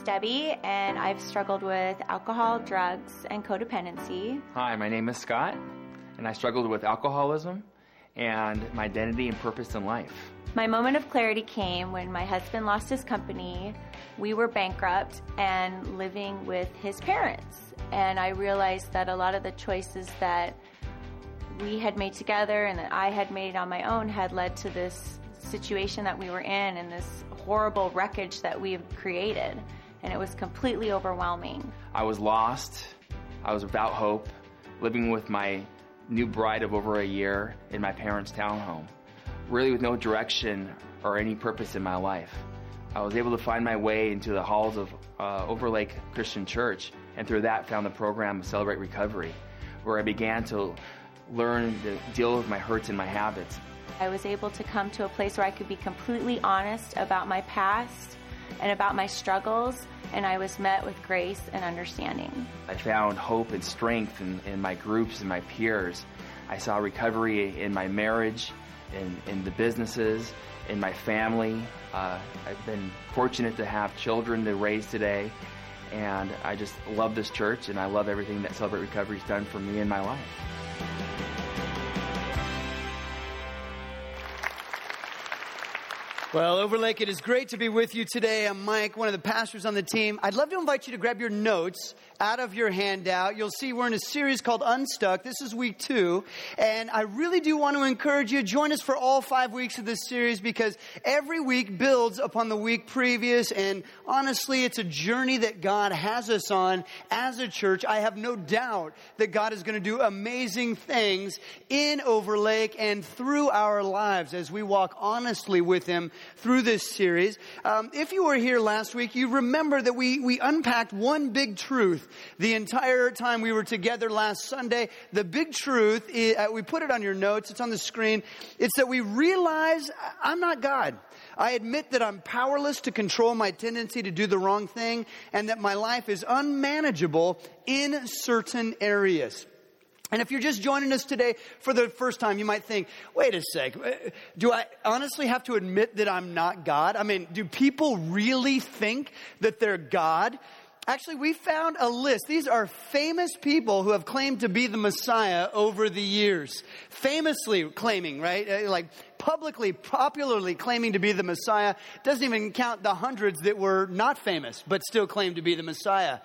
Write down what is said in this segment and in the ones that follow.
name's Debbie, and I've struggled with alcohol, drugs, and codependency. Hi, my name is Scott, and I struggled with alcoholism and my identity and purpose in life. My moment of clarity came when my husband lost his company. We were bankrupt and living with his parents. And I realized that a lot of the choices that we had made together and that I had made on my own had led to this situation that we were in and this horrible wreckage that we've created. And it was completely overwhelming. I was lost. I was without hope, living with my new bride of over a year in my parents' townhome, really with no direction or any purpose in my life. I was able to find my way into the halls of uh, Overlake Christian Church, and through that found the program Celebrate Recovery, where I began to learn to deal with my hurts and my habits. I was able to come to a place where I could be completely honest about my past and about my struggles, and I was met with grace and understanding. I found hope and strength in, in my groups and my peers. I saw recovery in my marriage, in, in the businesses, in my family. Uh, I've been fortunate to have children to raise today, and I just love this church, and I love everything that Celebrate Recovery's done for me in my life. Well, Overlake, it is great to be with you today. I'm Mike, one of the pastors on the team. I'd love to invite you to grab your notes out of your handout. You'll see we're in a series called Unstuck. This is week two. And I really do want to encourage you, to join us for all five weeks of this series because every week builds upon the week previous. And honestly, it's a journey that God has us on as a church. I have no doubt that God is going to do amazing things in Overlake and through our lives as we walk honestly with Him through this series. Um, if you were here last week, you remember that we, we unpacked one big truth the entire time we were together last Sunday. The big truth, is, uh, we put it on your notes, it's on the screen. It's that we realize I'm not God. I admit that I'm powerless to control my tendency to do the wrong thing and that my life is unmanageable in certain areas. And if you're just joining us today for the first time, you might think, wait a sec, uh, do I honestly have to admit that I'm not God? I mean, do people really think that they're God? Actually, we found a list. These are famous people who have claimed to be the Messiah over the years. Famously claiming, right? Uh, like publicly, popularly claiming to be the Messiah. Doesn't even count the hundreds that were not famous, but still claimed to be the Messiah.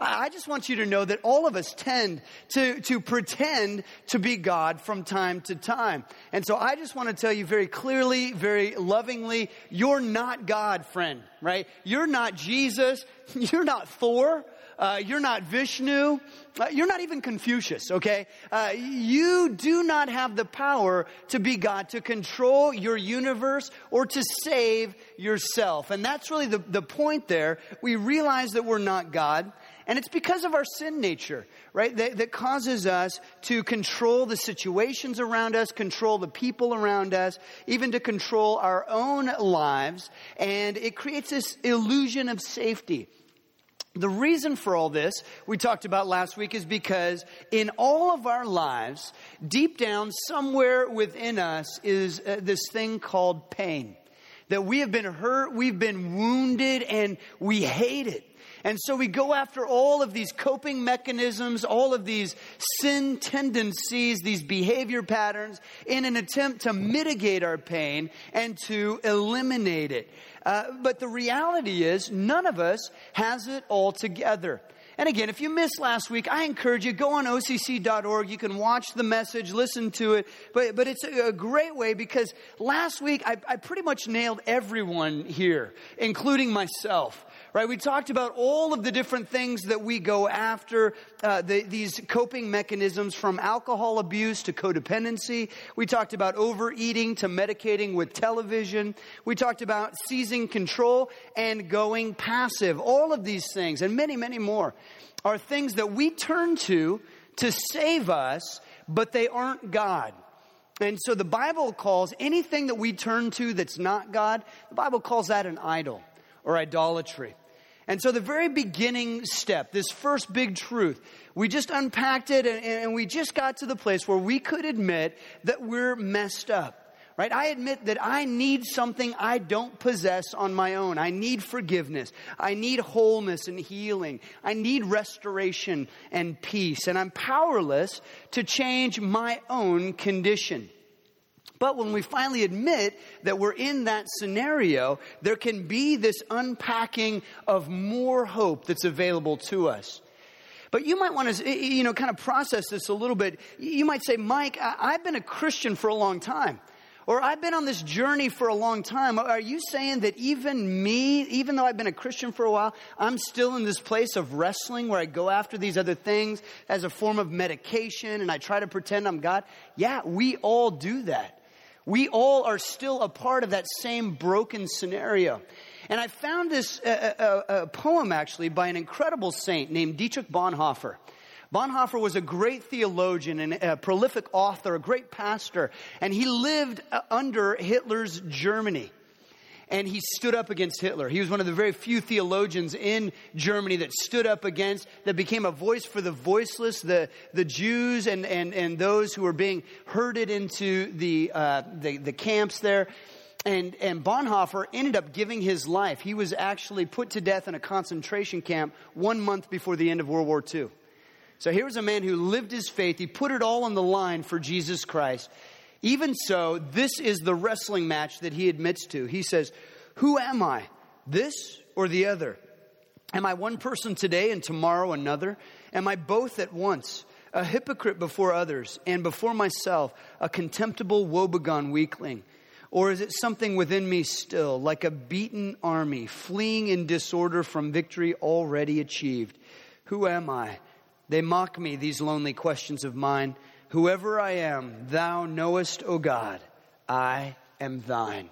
I just want you to know that all of us tend to, to pretend to be God from time to time. And so I just want to tell you very clearly, very lovingly, you're not God, friend, right? You're not Jesus. You're not Thor. Uh, you're not Vishnu. Uh, you're not even Confucius, okay? Uh, you do not have the power to be God, to control your universe or to save yourself. And that's really the, the point there. We realize that we're not God. And it's because of our sin nature, right? That, that, causes us to control the situations around us, control the people around us, even to control our own lives. And it creates this illusion of safety. The reason for all this, we talked about last week, is because in all of our lives, deep down, somewhere within us, is uh, this thing called pain. That we have been hurt, we've been wounded, and we hate it. And so we go after all of these coping mechanisms, all of these sin tendencies, these behavior patterns in an attempt to mitigate our pain and to eliminate it. Uh, but the reality is none of us has it all together. And again, if you missed last week, I encourage you, go on OCC.org. You can watch the message, listen to it. But, but it's a, a great way because last week I, I pretty much nailed everyone here, including myself right? We talked about all of the different things that we go after, uh, the, these coping mechanisms from alcohol abuse to codependency. We talked about overeating to medicating with television. We talked about seizing control and going passive. All of these things and many, many more are things that we turn to to save us, but they aren't God. And so the Bible calls anything that we turn to that's not God, the Bible calls that an idol or idolatry. And so the very beginning step, this first big truth, we just unpacked it and, and, we just got to the place where we could admit that we're messed up. right? I admit that I need something I don't possess on my own. I need forgiveness. I need wholeness and healing. I need restoration and peace. And I'm powerless to change my own condition. But when we finally admit that we're in that scenario, there can be this unpacking of more hope that's available to us. But you might want to, you know, kind of process this a little bit. You might say, Mike, I've been a Christian for a long time. Or I've been on this journey for a long time. Are you saying that even me, even though I've been a Christian for a while, I'm still in this place of wrestling where I go after these other things as a form of medication and I try to pretend I'm God? Yeah, we all do that. We all are still a part of that same broken scenario. And I found this a, a, a poem actually by an incredible saint named Dietrich Bonhoeffer. Bonhoeffer was a great theologian and a prolific author, a great pastor, and he lived uh, under Hitler's Germany. And he stood up against Hitler. He was one of the very few theologians in Germany that stood up against, that became a voice for the voiceless, the, the Jews and, and, and those who were being herded into the, uh, the, the camps there. And, and Bonhoeffer ended up giving his life. He was actually put to death in a concentration camp one month before the end of World War II. So here was a man who lived his faith. He put it all on the line for Jesus Christ. Even so, this is the wrestling match that he admits to. He says, Who am I? This or the other? Am I one person today and tomorrow another? Am I both at once? A hypocrite before others and before myself, a contemptible, woebegone weakling? Or is it something within me still, like a beaten army, fleeing in disorder from victory already achieved? Who am I? They mock me, these lonely questions of mine. Whoever I am, thou knowest, O God, I am thine.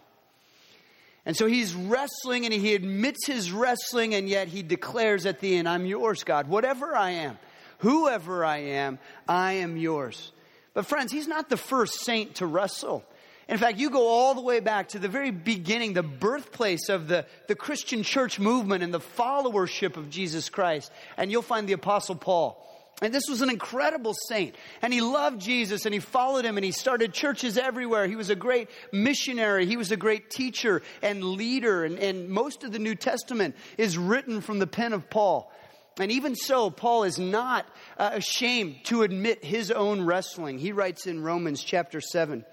And so he's wrestling and he admits his wrestling, and yet he declares at the end, I'm yours, God. Whatever I am, whoever I am, I am yours. But friends, he's not the first saint to wrestle. In fact, you go all the way back to the very beginning, the birthplace of the, the Christian church movement and the followership of Jesus Christ, and you'll find the Apostle Paul. And this was an incredible saint. And he loved Jesus and he followed him and he started churches everywhere. He was a great missionary. He was a great teacher and leader. And, and most of the New Testament is written from the pen of Paul. And even so, Paul is not uh, ashamed to admit his own wrestling. He writes in Romans chapter 7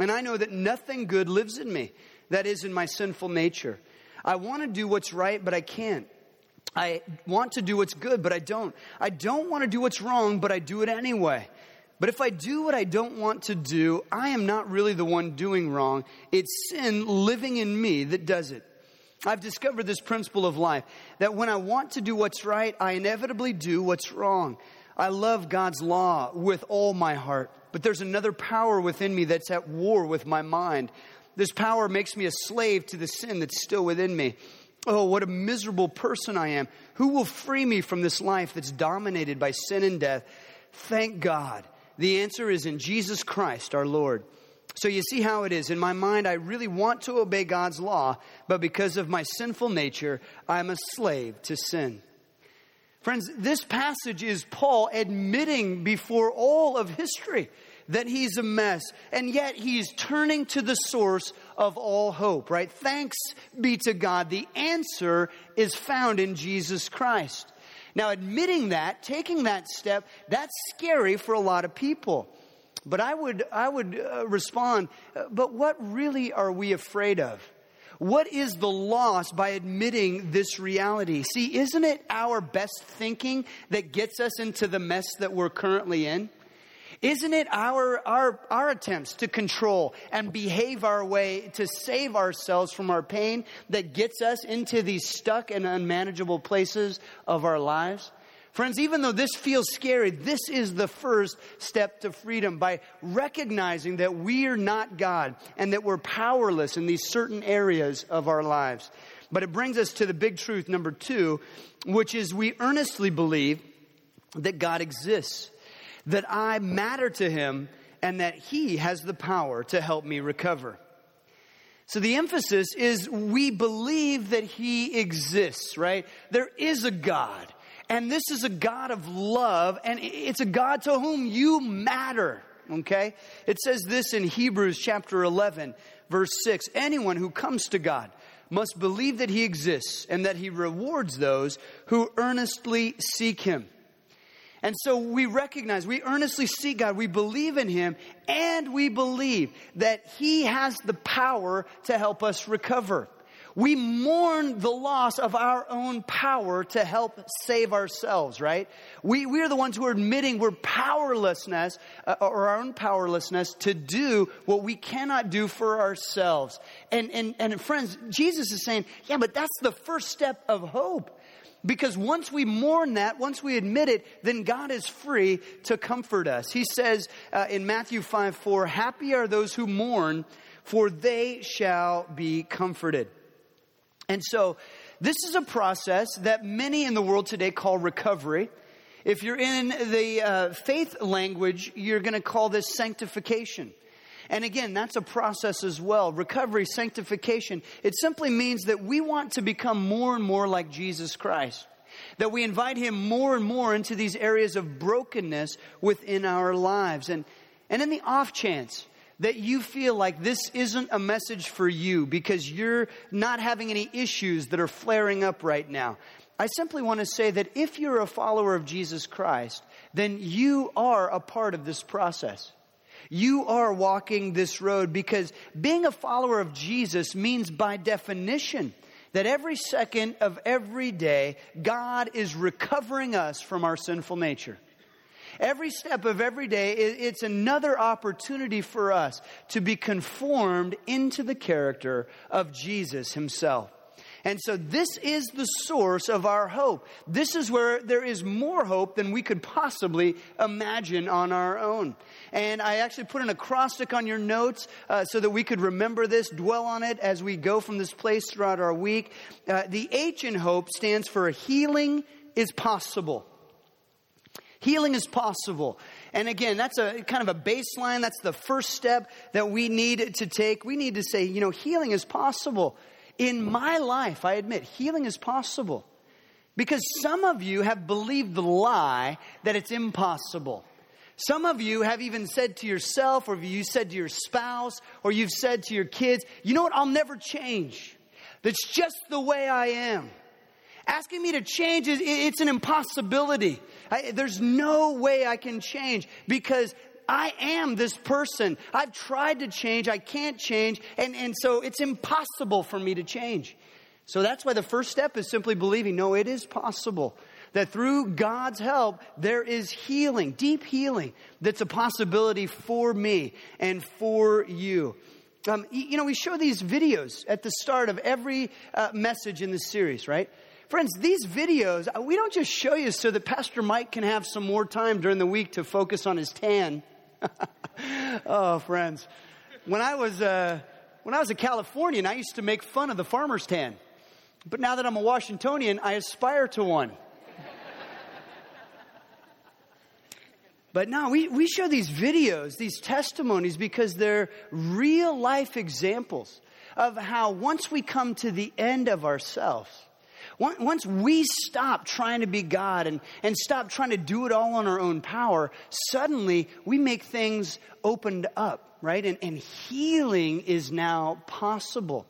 And I know that nothing good lives in me, that is, in my sinful nature. I want to do what's right, but I can't. I want to do what's good, but I don't. I don't want to do what's wrong, but I do it anyway. But if I do what I don't want to do, I am not really the one doing wrong. It's sin living in me that does it. I've discovered this principle of life that when I want to do what's right, I inevitably do what's wrong. I love God's law with all my heart, but there's another power within me that's at war with my mind. This power makes me a slave to the sin that's still within me. Oh, what a miserable person I am. Who will free me from this life that's dominated by sin and death? Thank God. The answer is in Jesus Christ, our Lord. So you see how it is. In my mind, I really want to obey God's law, but because of my sinful nature, I'm a slave to sin. Friends, this passage is Paul admitting before all of history that he's a mess, and yet he's turning to the source of all hope, right? Thanks be to God. The answer is found in Jesus Christ. Now, admitting that, taking that step, that's scary for a lot of people. But I would, I would uh, respond, uh, but what really are we afraid of? What is the loss by admitting this reality? See, isn't it our best thinking that gets us into the mess that we're currently in? Isn't it our, our, our attempts to control and behave our way to save ourselves from our pain that gets us into these stuck and unmanageable places of our lives? Friends, even though this feels scary, this is the first step to freedom by recognizing that we are not God and that we're powerless in these certain areas of our lives. But it brings us to the big truth number two, which is we earnestly believe that God exists that I matter to him and that he has the power to help me recover. So the emphasis is we believe that he exists, right? There is a God. And this is a God of love, and it's a God to whom you matter. Okay? It says this in Hebrews chapter 11, verse 6 Anyone who comes to God must believe that he exists and that he rewards those who earnestly seek him. And so we recognize, we earnestly seek God, we believe in Him, and we believe that He has the power to help us recover. We mourn the loss of our own power to help save ourselves, right? We, we are the ones who are admitting we're powerlessness, uh, or our own powerlessness to do what we cannot do for ourselves. And, and, and friends, Jesus is saying, yeah, but that's the first step of hope. Because once we mourn that, once we admit it, then God is free to comfort us. He says uh, in Matthew 5 4, Happy are those who mourn, for they shall be comforted. And so, this is a process that many in the world today call recovery. If you're in the uh, faith language, you're going to call this sanctification. And again, that's a process as well. Recovery, sanctification, it simply means that we want to become more and more like Jesus Christ. That we invite Him more and more into these areas of brokenness within our lives. And, and in the off chance that you feel like this isn't a message for you because you're not having any issues that are flaring up right now, I simply want to say that if you're a follower of Jesus Christ, then you are a part of this process. You are walking this road because being a follower of Jesus means by definition that every second of every day, God is recovering us from our sinful nature. Every step of every day, it's another opportunity for us to be conformed into the character of Jesus himself. And so this is the source of our hope. This is where there is more hope than we could possibly imagine on our own. And I actually put an acrostic on your notes uh, so that we could remember this, dwell on it as we go from this place throughout our week. Uh, the H in hope stands for healing is possible. Healing is possible. And again, that's a kind of a baseline. That's the first step that we need to take. We need to say, you know, healing is possible. In my life, I admit, healing is possible. Because some of you have believed the lie that it's impossible. Some of you have even said to yourself, or you said to your spouse, or you've said to your kids, you know what, I'll never change. That's just the way I am. Asking me to change, is, it's an impossibility. I, there's no way I can change because I am this person. I've tried to change. I can't change. And, and so it's impossible for me to change. So that's why the first step is simply believing, no, it is possible. That through God's help, there is healing, deep healing, that's a possibility for me and for you. Um, you know, we show these videos at the start of every uh, message in this series, right? Friends, these videos, uh, we don't just show you so that Pastor Mike can have some more time during the week to focus on his tan. oh, friends. When I was, uh, when I was a Californian, I used to make fun of the farmer's tan. But now that I'm a Washingtonian, I aspire to one. But now we, we show these videos, these testimonies, because they're real life examples of how once we come to the end of ourselves, once we stop trying to be God and, and stop trying to do it all on our own power, suddenly we make things opened up, right? And, and healing is now possible.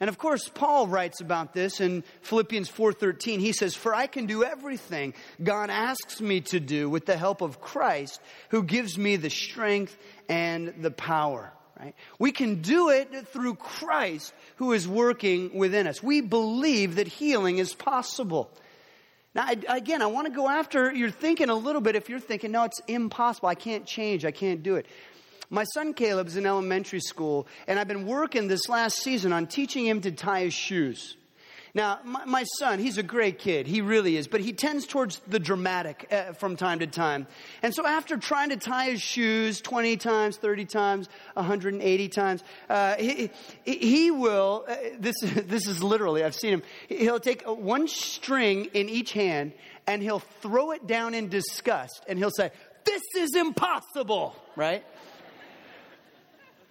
And of course, Paul writes about this in Philippians 4:13. He says, "For I can do everything God asks me to do with the help of Christ, who gives me the strength and the power." Right? We can do it through Christ who is working within us. We believe that healing is possible. Now, again, I want to go after you're thinking a little bit if you're thinking, no, it's impossible. I can't change. I can't do it. My son Caleb is in elementary school, and I've been working this last season on teaching him to tie his shoes. Now, my, my, son, he's a great kid. He really is. But he tends towards the dramatic uh, from time to time. And so after trying to tie his shoes 20 times, 30 times, 180 times, uh, he, he will, uh, this, this is literally, I've seen him, he'll take one string in each hand and he'll throw it down in disgust and he'll say, this is impossible, right?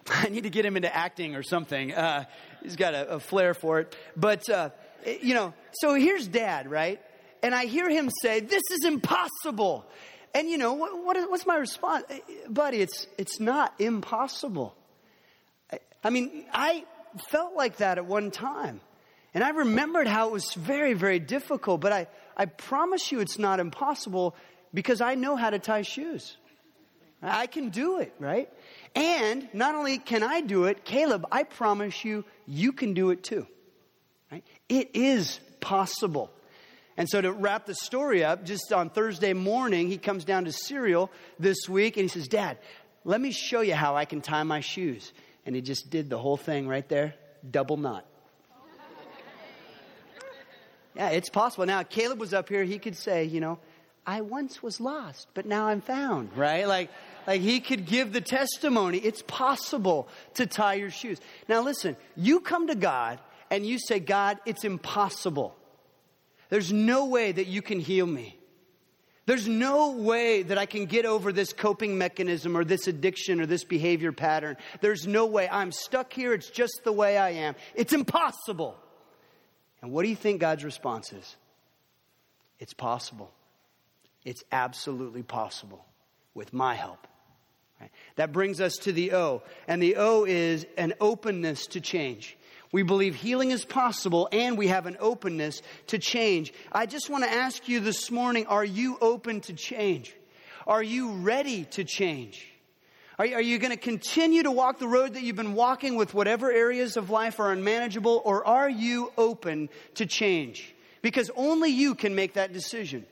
I need to get him into acting or something. Uh, he's got a, a, flair for it. But uh, you know, so here's dad, right? And I hear him say, This is impossible. And you know, what, what, what's my response? Eh, buddy, it's, it's not impossible. I mean, I felt like that at one time. And I remembered how it was very, very difficult, but I, I promise you it's not impossible because I know how to tie shoes. I can do it, right? And not only can I do it, Caleb, I promise you, you can do it too. It is possible. And so to wrap the story up, just on Thursday morning, he comes down to Cereal this week and he says, Dad, let me show you how I can tie my shoes. And he just did the whole thing right there, double knot. Yeah, it's possible. Now, Caleb was up here, he could say, you know, I once was lost, but now I'm found, right? Like, like he could give the testimony. It's possible to tie your shoes. Now listen, you come to God and you say, God, it's impossible. There's no way that you can heal me. There's no way that I can get over this coping mechanism or this addiction or this behavior pattern. There's no way. I'm stuck here. It's just the way I am. It's impossible. And what do you think God's response is? It's possible. It's absolutely possible with my help. Right? That brings us to the O. And the O is an openness to change. We believe healing is possible and we have an openness to change. I just want to ask you this morning are you open to change? Are you ready to change? Are, are you going to continue to walk the road that you've been walking with whatever areas of life are unmanageable, or are you open to change? Because only you can make that decision.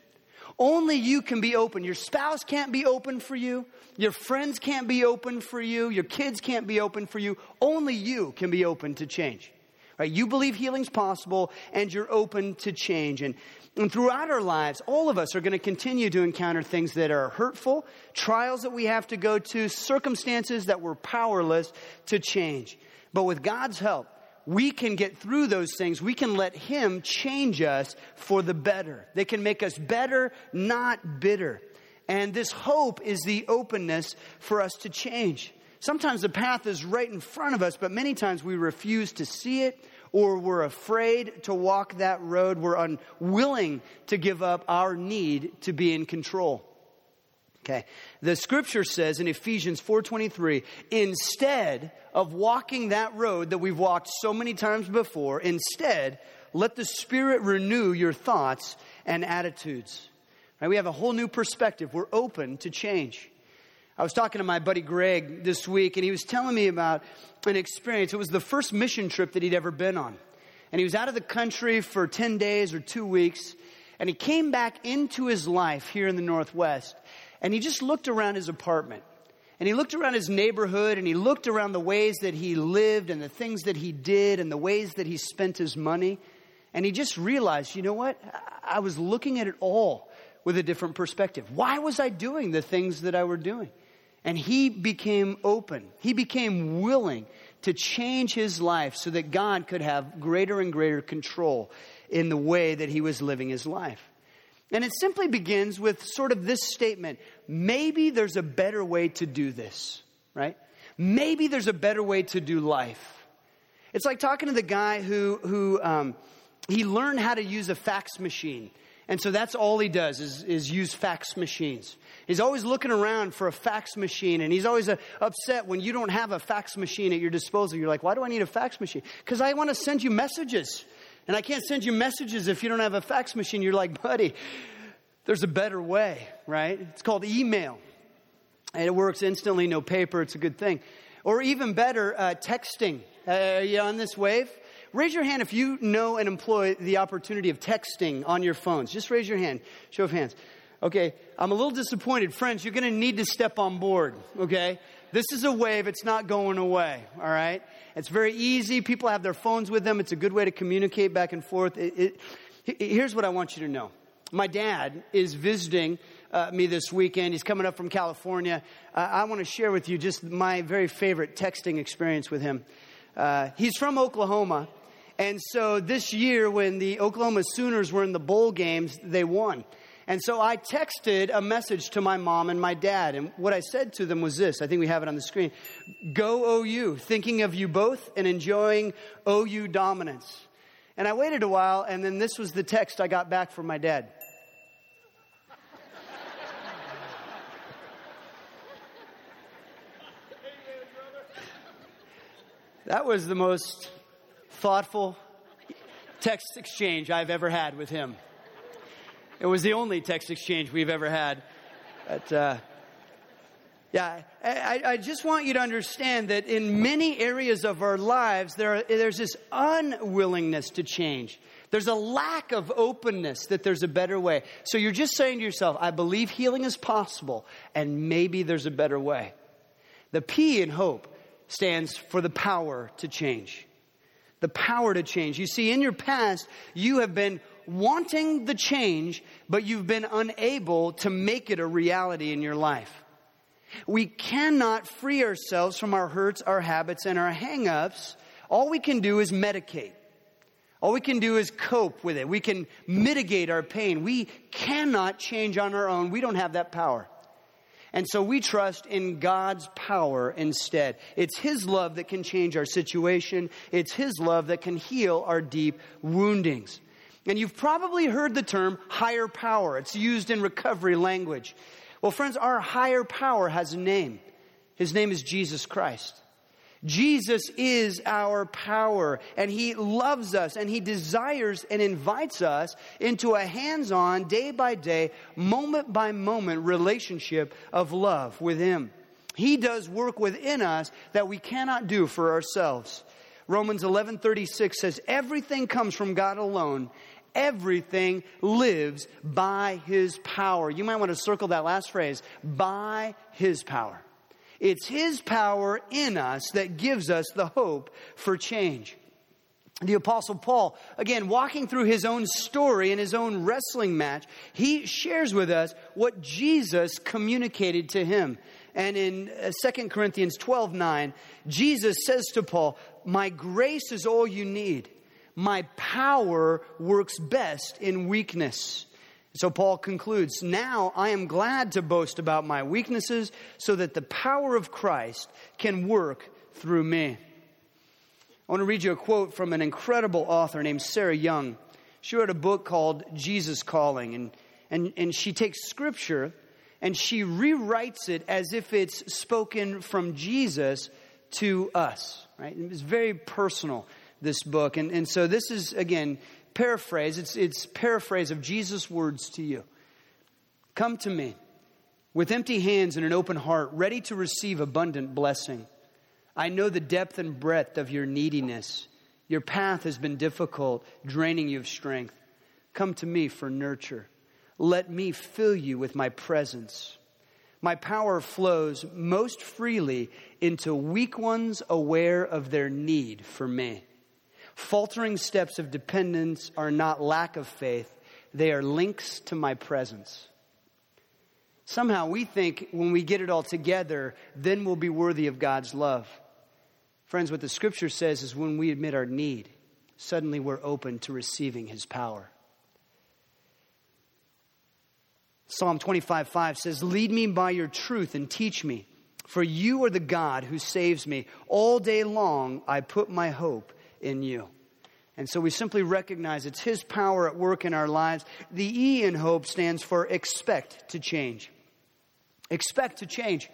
Only you can be open. Your spouse can't be open for you. Your friends can't be open for you. Your kids can't be open for you. Only you can be open to change. Right? You believe healing's possible and you're open to change. And, and throughout our lives, all of us are going to continue to encounter things that are hurtful, trials that we have to go to, circumstances that we're powerless to change. But with God's help, we can get through those things. We can let Him change us for the better. They can make us better, not bitter. And this hope is the openness for us to change. Sometimes the path is right in front of us, but many times we refuse to see it or we're afraid to walk that road. We're unwilling to give up our need to be in control. Okay. The scripture says in Ephesians 4:23, instead of walking that road that we've walked so many times before, instead, let the Spirit renew your thoughts and attitudes. Right? We have a whole new perspective. We're open to change. I was talking to my buddy Greg this week, and he was telling me about an experience. It was the first mission trip that he'd ever been on. And he was out of the country for 10 days or two weeks, and he came back into his life here in the Northwest. And he just looked around his apartment. And he looked around his neighborhood and he looked around the ways that he lived and the things that he did and the ways that he spent his money. And he just realized, you know what? I was looking at it all with a different perspective. Why was I doing the things that I were doing? And he became open. He became willing to change his life so that God could have greater and greater control in the way that he was living his life. And it simply begins with sort of this statement maybe there's a better way to do this, right? Maybe there's a better way to do life. It's like talking to the guy who, who um, he learned how to use a fax machine. And so that's all he does is, is use fax machines. He's always looking around for a fax machine and he's always uh, upset when you don't have a fax machine at your disposal. You're like, why do I need a fax machine? Because I want to send you messages. And I can't send you messages if you don't have a fax machine. You're like, buddy, there's a better way, right? It's called email. And it works instantly, no paper. It's a good thing. Or even better, uh, texting. Uh, are you on this wave? Raise your hand if you know and employ the opportunity of texting on your phones. Just raise your hand. Show of hands. Okay, I'm a little disappointed. Friends, you're going to need to step on board, okay? This is a wave, it's not going away, all right? It's very easy. People have their phones with them. It's a good way to communicate back and forth. It, it, here's what I want you to know. My dad is visiting uh, me this weekend. He's coming up from California. Uh, I want to share with you just my very favorite texting experience with him. Uh, he's from Oklahoma. And so this year, when the Oklahoma Sooners were in the bowl games, they won. And so I texted a message to my mom and my dad. And what I said to them was this I think we have it on the screen Go OU, thinking of you both and enjoying OU dominance. And I waited a while, and then this was the text I got back from my dad. That was the most thoughtful text exchange I've ever had with him. It was the only text exchange we've ever had. But, uh, yeah, I, I, just want you to understand that in many areas of our lives, there, there's this unwillingness to change. There's a lack of openness that there's a better way. So you're just saying to yourself, I believe healing is possible, and maybe there's a better way. The P in hope stands for the power to change. The power to change. You see, in your past, you have been wanting the change, but you've been unable to make it a reality in your life. We cannot free ourselves from our hurts, our habits, and our hangups. All we can do is medicate. All we can do is cope with it. We can mitigate our pain. We cannot change on our own. We don't have that power. And so we trust in God's power instead. It's His love that can change our situation. It's His love that can heal our deep woundings. And you've probably heard the term higher power. It's used in recovery language. Well, friends, our higher power has a name. His name is Jesus Christ. Jesus is our power and he loves us and he desires and invites us into a hands-on, day by day, moment by moment relationship of love with him. He does work within us that we cannot do for ourselves. Romans 11:36 says everything comes from God alone Everything lives by his power. You might want to circle that last phrase by his power. It's his power in us that gives us the hope for change. The apostle Paul, again, walking through his own story and his own wrestling match, he shares with us what Jesus communicated to him. And in 2 uh, Corinthians 12 9, Jesus says to Paul, My grace is all you need my power works best in weakness. So Paul concludes, Now I am glad to boast about my weaknesses so that the power of Christ can work through me. I want to read you a quote from an incredible author named Sarah Young. She wrote a book called Jesus Calling, and, and, and she takes scripture and she rewrites it as if it's spoken from Jesus to us, right? It's very personal this book. And, and so this is, again, paraphrase. It's, it's paraphrase of Jesus' words to you. Come to me with empty hands and an open heart, ready to receive abundant blessing. I know the depth and breadth of your neediness. Your path has been difficult, draining you of strength. Come to me for nurture. Let me fill you with my presence. My power flows most freely into weak ones aware of their need for me. Faltering steps of dependence are not lack of faith, they are links to my presence. Somehow we think when we get it all together, then we'll be worthy of God's love. Friends, what the scripture says is when we admit our need, suddenly we're open to receiving his power. Psalm 25 5 says, Lead me by your truth and teach me, for you are the God who saves me. All day long I put my hope in you. And so we simply recognize it's His power at work in our lives. The E in hope stands for expect to change. Expect to change.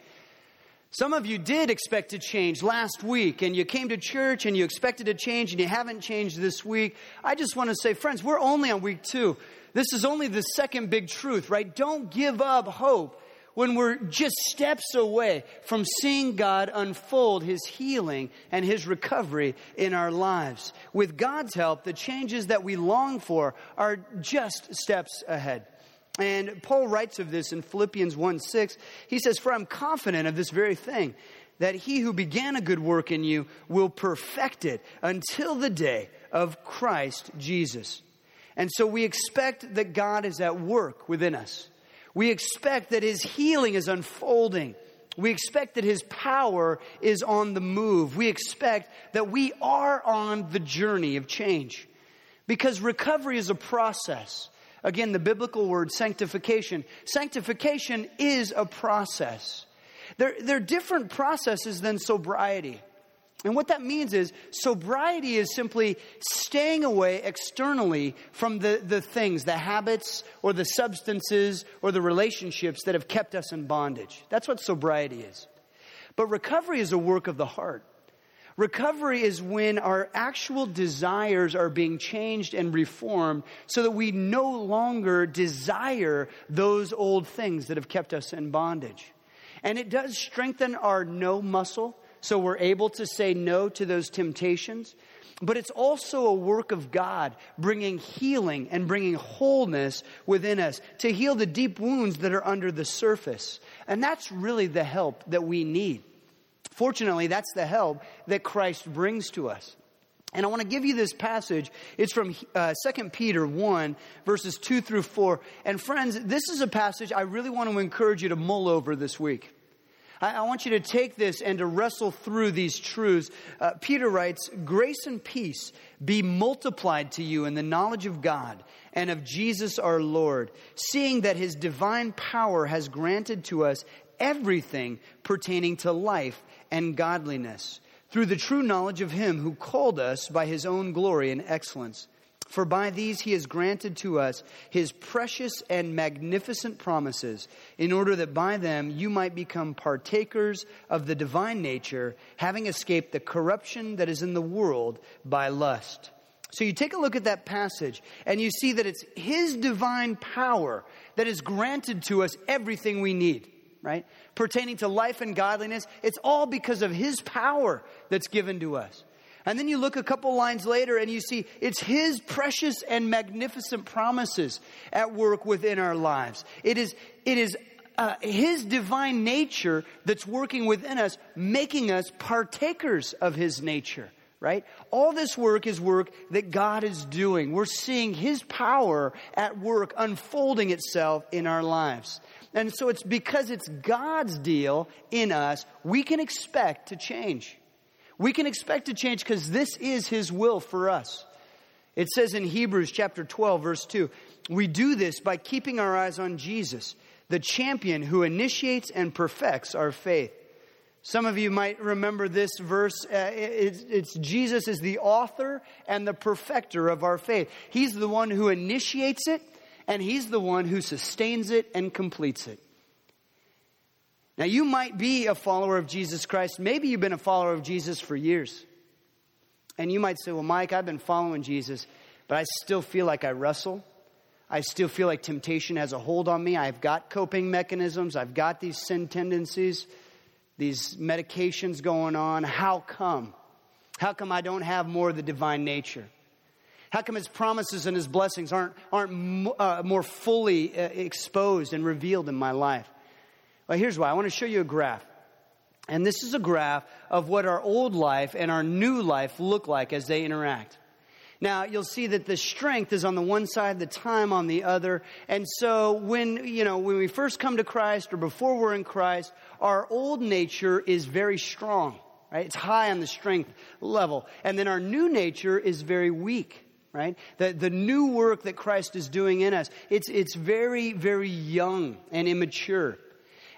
Some of you did expect to change last week and you came to church and you expected to change and you haven't changed this week. I just want to say, friends, we're only on week two. This is only the second big truth, right? Don't give up hope when we're just steps away from seeing God unfold His healing and His recovery in our lives. With God's help, the changes that we long for are just steps ahead. And Paul writes of this in Philippians 1 6. He says, For I'm confident of this very thing, that he who began a good work in you will perfect it until the day of Christ Jesus. And so we expect that God is at work within us. We expect that His healing is unfolding. We expect that His power is on the move. We expect that we are on the journey of change. Because recovery is a process. Again, the biblical word sanctification. Sanctification is a process. There, there are different processes than sobriety. And what that means is sobriety is simply staying away externally from the, the things, the habits or the substances or the relationships that have kept us in bondage. That's what sobriety is. But recovery is a work of the heart. Recovery is when our actual desires are being changed and reformed so that we no longer desire those old things that have kept us in bondage. And it does strengthen our no muscle so we're able to say no to those temptations. But it's also a work of God bringing healing and bringing wholeness within us to heal the deep wounds that are under the surface. And that's really the help that we need. Fortunately, that's the help that Christ brings to us. And I want to give you this passage. It's from uh, 2 Peter 1, verses 2 through 4. And friends, this is a passage I really want to encourage you to mull over this week. I, I want you to take this and to wrestle through these truths. Uh, Peter writes, Grace and peace be multiplied to you in the knowledge of God and of Jesus our Lord, seeing that his divine power has granted to us everything pertaining to life and godliness through the true knowledge of him who called us by his own glory and excellence. For by these he has granted to us his precious and magnificent promises, in order that by them you might become partakers of the divine nature, having escaped the corruption that is in the world by lust. So you take a look at that passage, and you see that it's his divine power that has granted to us everything we need right? Pertaining to life and godliness. It's all because of His power that's given to us. And then you look a couple lines later and you see it's His precious and magnificent promises at work within our lives. It is, it is uh, His divine nature that's working within us, making us partakers of His nature right? All this work is work that God is doing. We're seeing His power at work unfolding itself in our lives. And so it's because it's God's deal in us, we can expect to change. We can expect to change because this is His will for us. It says in Hebrews chapter 12, verse 2, we do this by keeping our eyes on Jesus, the champion who initiates and perfects our faith. Some of you might remember this verse. Uh, it's, it's, Jesus is the author and the perfecter of our faith. He's the one who initiates it and He's the one who sustains it and completes it. Now, you might be a follower of Jesus Christ. Maybe you've been a follower of Jesus for years. And you might say, Well, Mike, I've been following Jesus, but I still feel like I wrestle. I still feel like temptation has a hold on me. I've got coping mechanisms, I've got these sin tendencies, these medications going on. How come? How come I don't have more of the divine nature? How come his promises and his blessings aren't, aren't uh, more fully uh, exposed and revealed in my life? Well, here's why. I want to show you a graph. And this is a graph of what our old life and our new life look like as they interact. Now, you'll see that the strength is on the one side, the time on the other. And so when, you know, when we first come to Christ or before we're in Christ, our old nature is very strong, right? It's high on the strength level. And then our new nature is very weak right? The, the new work that Christ is doing in us, it's, it's very, very young and immature.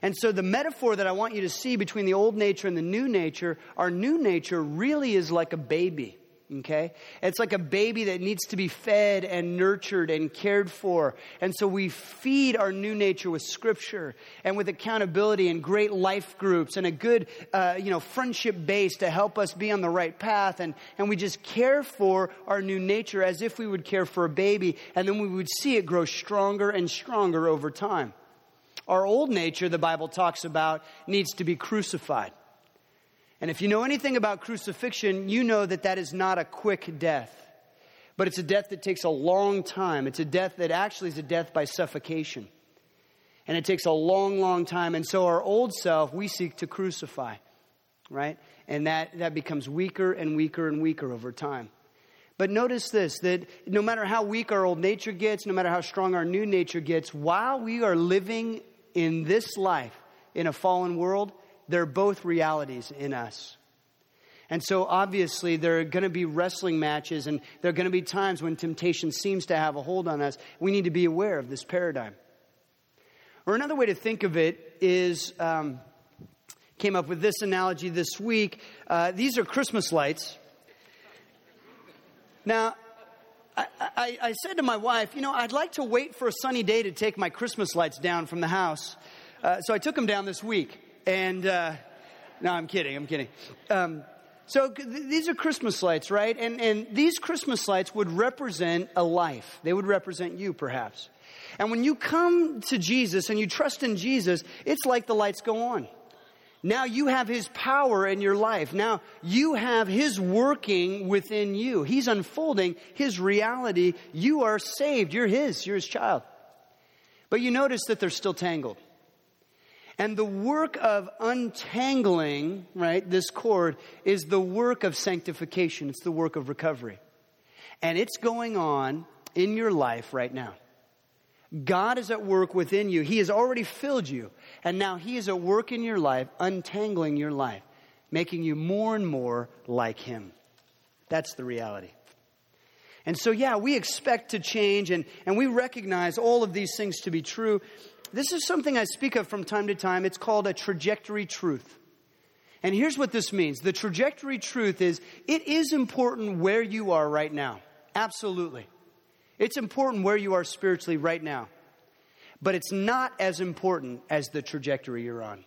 And so the metaphor that I want you to see between the old nature and the new nature, our new nature really is like a baby. Okay? It's like a baby that needs to be fed and nurtured and cared for. And so we feed our new nature with scripture and with accountability and great life groups and a good, uh, you know, friendship base to help us be on the right path. And, and we just care for our new nature as if we would care for a baby. And then we would see it grow stronger and stronger over time. Our old nature, the Bible talks about, needs to be crucified. And if you know anything about crucifixion, you know that that is not a quick death, but it's a death that takes a long time. It's a death that actually is a death by suffocation. And it takes a long, long time. And so our old self, we seek to crucify, right? And that, that becomes weaker and weaker and weaker over time. But notice this that no matter how weak our old nature gets, no matter how strong our new nature gets, while we are living in this life, in a fallen world, they're both realities in us. And so obviously there are going to be wrestling matches and there are going to be times when temptation seems to have a hold on us. We need to be aware of this paradigm. Or another way to think of it is, um, came up with this analogy this week. Uh, these are Christmas lights. Now, I, I, I, said to my wife, you know, I'd like to wait for a sunny day to take my Christmas lights down from the house. Uh, so I took them down this week. And, uh, no, I'm kidding, I'm kidding. Um, So these are Christmas lights, right? And, and these Christmas lights would represent a life. They would represent you, perhaps. And when you come to Jesus and you trust in Jesus, it's like the lights go on. Now you have His power in your life. Now you have His working within you. He's unfolding His reality. You are saved. You're His. You're His child. But you notice that they're still tangled. And the work of untangling, right, this cord is the work of sanctification. It's the work of recovery. And it's going on in your life right now. God is at work within you. He has already filled you. And now He is at work in your life, untangling your life, making you more and more like Him. That's the reality. And so, yeah, we expect to change and, and we recognize all of these things to be true. This is something I speak of from time to time. It's called a trajectory truth. And here's what this means the trajectory truth is it is important where you are right now. Absolutely. It's important where you are spiritually right now. But it's not as important as the trajectory you're on.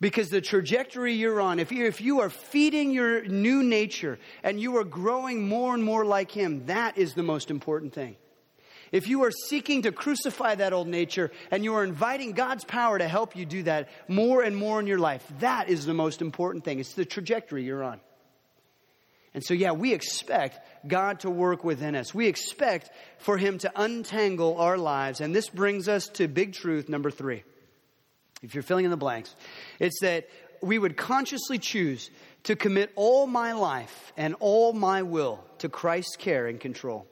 Because the trajectory you're on, if you, if you are feeding your new nature and you are growing more and more like Him, that is the most important thing. If you are seeking to crucify that old nature and you are inviting God's power to help you do that more and more in your life, that is the most important thing. It's the trajectory you're on. And so, yeah, we expect God to work within us. We expect for Him to untangle our lives. And this brings us to big truth number three. If you're filling in the blanks, it's that we would consciously choose to commit all my life and all my will to Christ's care and control.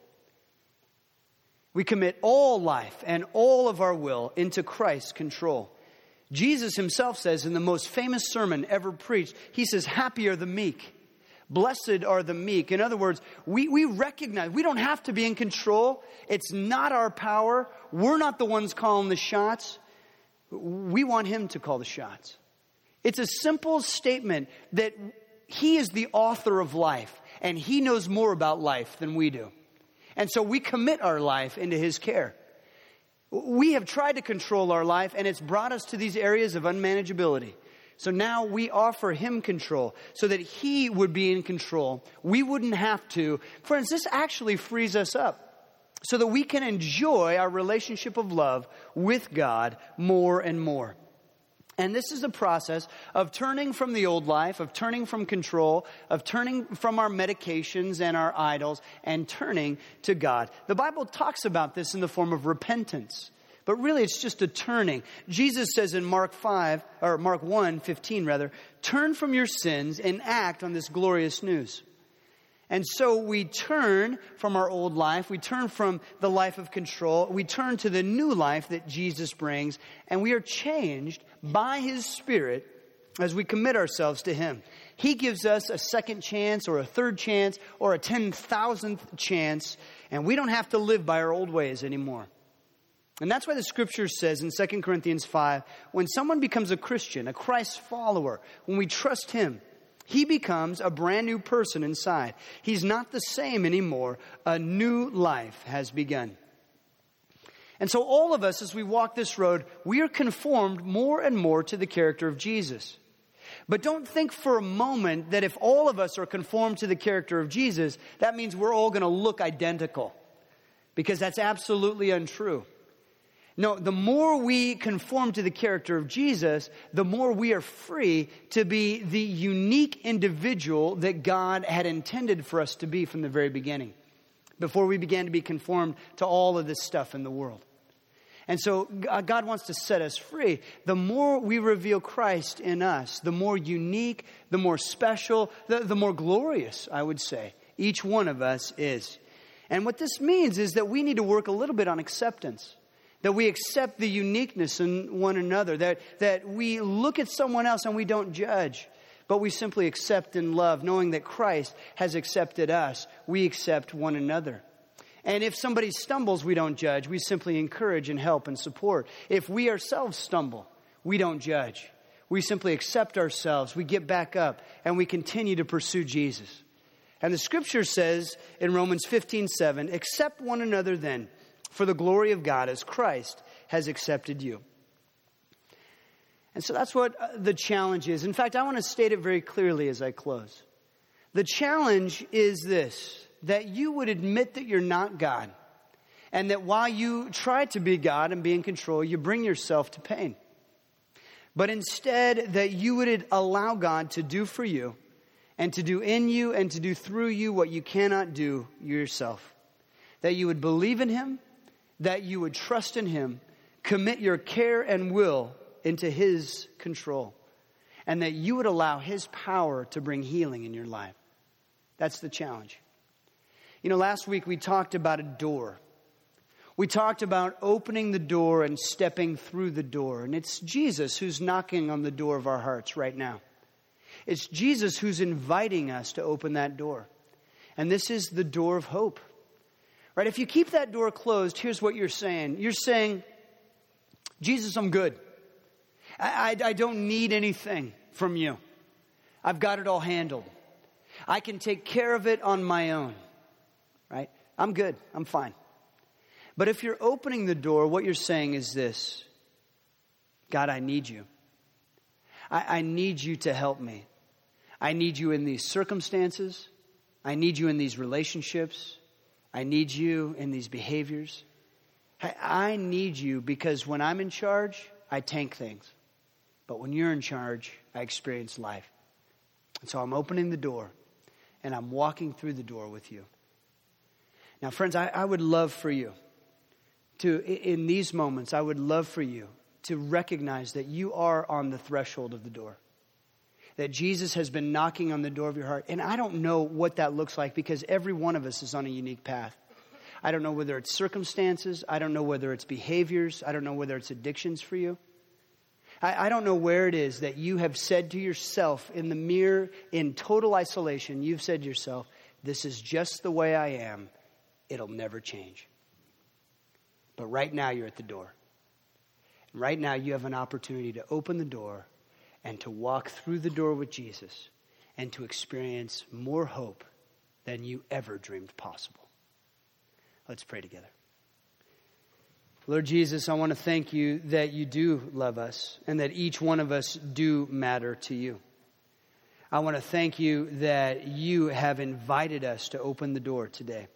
We commit all life and all of our will into Christ's control. Jesus himself says in the most famous sermon ever preached, he says, Happy are the meek. Blessed are the meek. In other words, we, we recognize we don't have to be in control. It's not our power. We're not the ones calling the shots. We want him to call the shots. It's a simple statement that he is the author of life and he knows more about life than we do. And so we commit our life into His care. We have tried to control our life, and it's brought us to these areas of unmanageability. So now we offer Him control so that He would be in control. We wouldn't have to. Friends, this actually frees us up so that we can enjoy our relationship of love with God more and more. And this is a process of turning from the old life, of turning from control, of turning from our medications and our idols, and turning to God. The Bible talks about this in the form of repentance. But really, it's just a turning. Jesus says in Mark 5, or Mark 1, 15 rather, turn from your sins and act on this glorious news. And so we turn from our old life, we turn from the life of control, we turn to the new life that Jesus brings, and we are changed by His Spirit as we commit ourselves to Him. He gives us a second chance or a third chance or a 10,000th chance, and we don't have to live by our old ways anymore. And that's why the scripture says in 2 Corinthians 5 when someone becomes a Christian, a Christ follower, when we trust Him, he becomes a brand new person inside. He's not the same anymore. A new life has begun. And so, all of us, as we walk this road, we are conformed more and more to the character of Jesus. But don't think for a moment that if all of us are conformed to the character of Jesus, that means we're all going to look identical. Because that's absolutely untrue. No, the more we conform to the character of Jesus, the more we are free to be the unique individual that God had intended for us to be from the very beginning, before we began to be conformed to all of this stuff in the world. And so uh, God wants to set us free. The more we reveal Christ in us, the more unique, the more special, the, the more glorious, I would say, each one of us is. And what this means is that we need to work a little bit on acceptance that we accept the uniqueness in one another, that, that we look at someone else and we don't judge, but we simply accept and love, knowing that Christ has accepted us. We accept one another. And if somebody stumbles, we don't judge. We simply encourage and help and support. If we ourselves stumble, we don't judge. We simply accept ourselves, we get back up, and we continue to pursue Jesus. And the scripture says in Romans 15 7, accept one another then for the glory of God as Christ has accepted you. And so that's what uh, the challenge is. In fact, I want to state it very clearly as I close. The challenge is this that you would admit that you're not God, and that while you try to be God and be in control, you bring yourself to pain. But instead, that you would allow God to do for you and to do in you and to do through you what you cannot do yourself. That you would believe in Him, that you would trust in Him, commit your care and will into His control, and that you would allow His power to bring healing in your life. That's the challenge. You know, last week we talked about a door. We talked about opening the door and stepping through the door. And it's Jesus who's knocking on the door of our hearts right now. It's Jesus who's inviting us to open that door. And this is the door of hope. Right? If you keep that door closed, here's what you're saying. You're saying, Jesus, I'm good. I, I, I don't need anything from you. I've got it all handled. I can take care of it on my own. Right? I'm good. I'm fine. But if you're opening the door, what you're saying is this God, I need you. I, I need you to help me. I need you in these circumstances. I need you in these relationships. I need you in these behaviors. I, need you because when I'm in charge, I tank things. But when you're in charge, I experience life. And so I'm opening the door and I'm walking through the door with you. Now, friends, I, I would love for you to, in these moments, I would love for you to recognize that you are on the threshold of the door. That Jesus has been knocking on the door of your heart. And I don't know what that looks like because every one of us is on a unique path. I don't know whether it's circumstances. I don't know whether it's behaviors. I don't know whether it's addictions for you. I, I don't know where it is that you have said to yourself in the mirror, in total isolation, you've said to yourself, This is just the way I am. It'll never change. But right now, you're at the door. Right now, you have an opportunity to open the door and to walk through the door with Jesus and to experience more hope than you ever dreamed possible. Let's pray together. Lord Jesus, I want to thank you that you do love us and that each one of us do matter to you. I want to thank you that you have invited us to open the door today.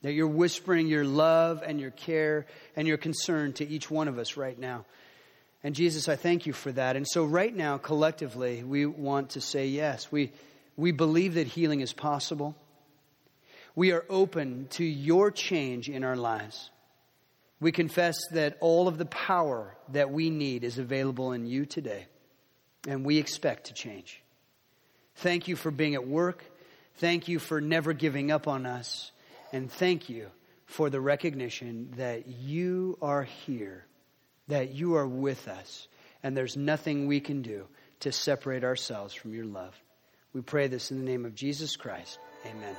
That you're whispering your love and your care and your concern to each one of us right now. And Jesus, I thank you for that. And so, right now, collectively, we want to say yes. We, we believe that healing is possible. We are open to your change in our lives. We confess that all of the power that we need is available in you today, and we expect to change. Thank you for being at work. Thank you for never giving up on us. And thank you for the recognition that you are here, that you are with us and there's nothing we can do to separate ourselves from your love. We pray this in the name of Jesus Christ. Amen.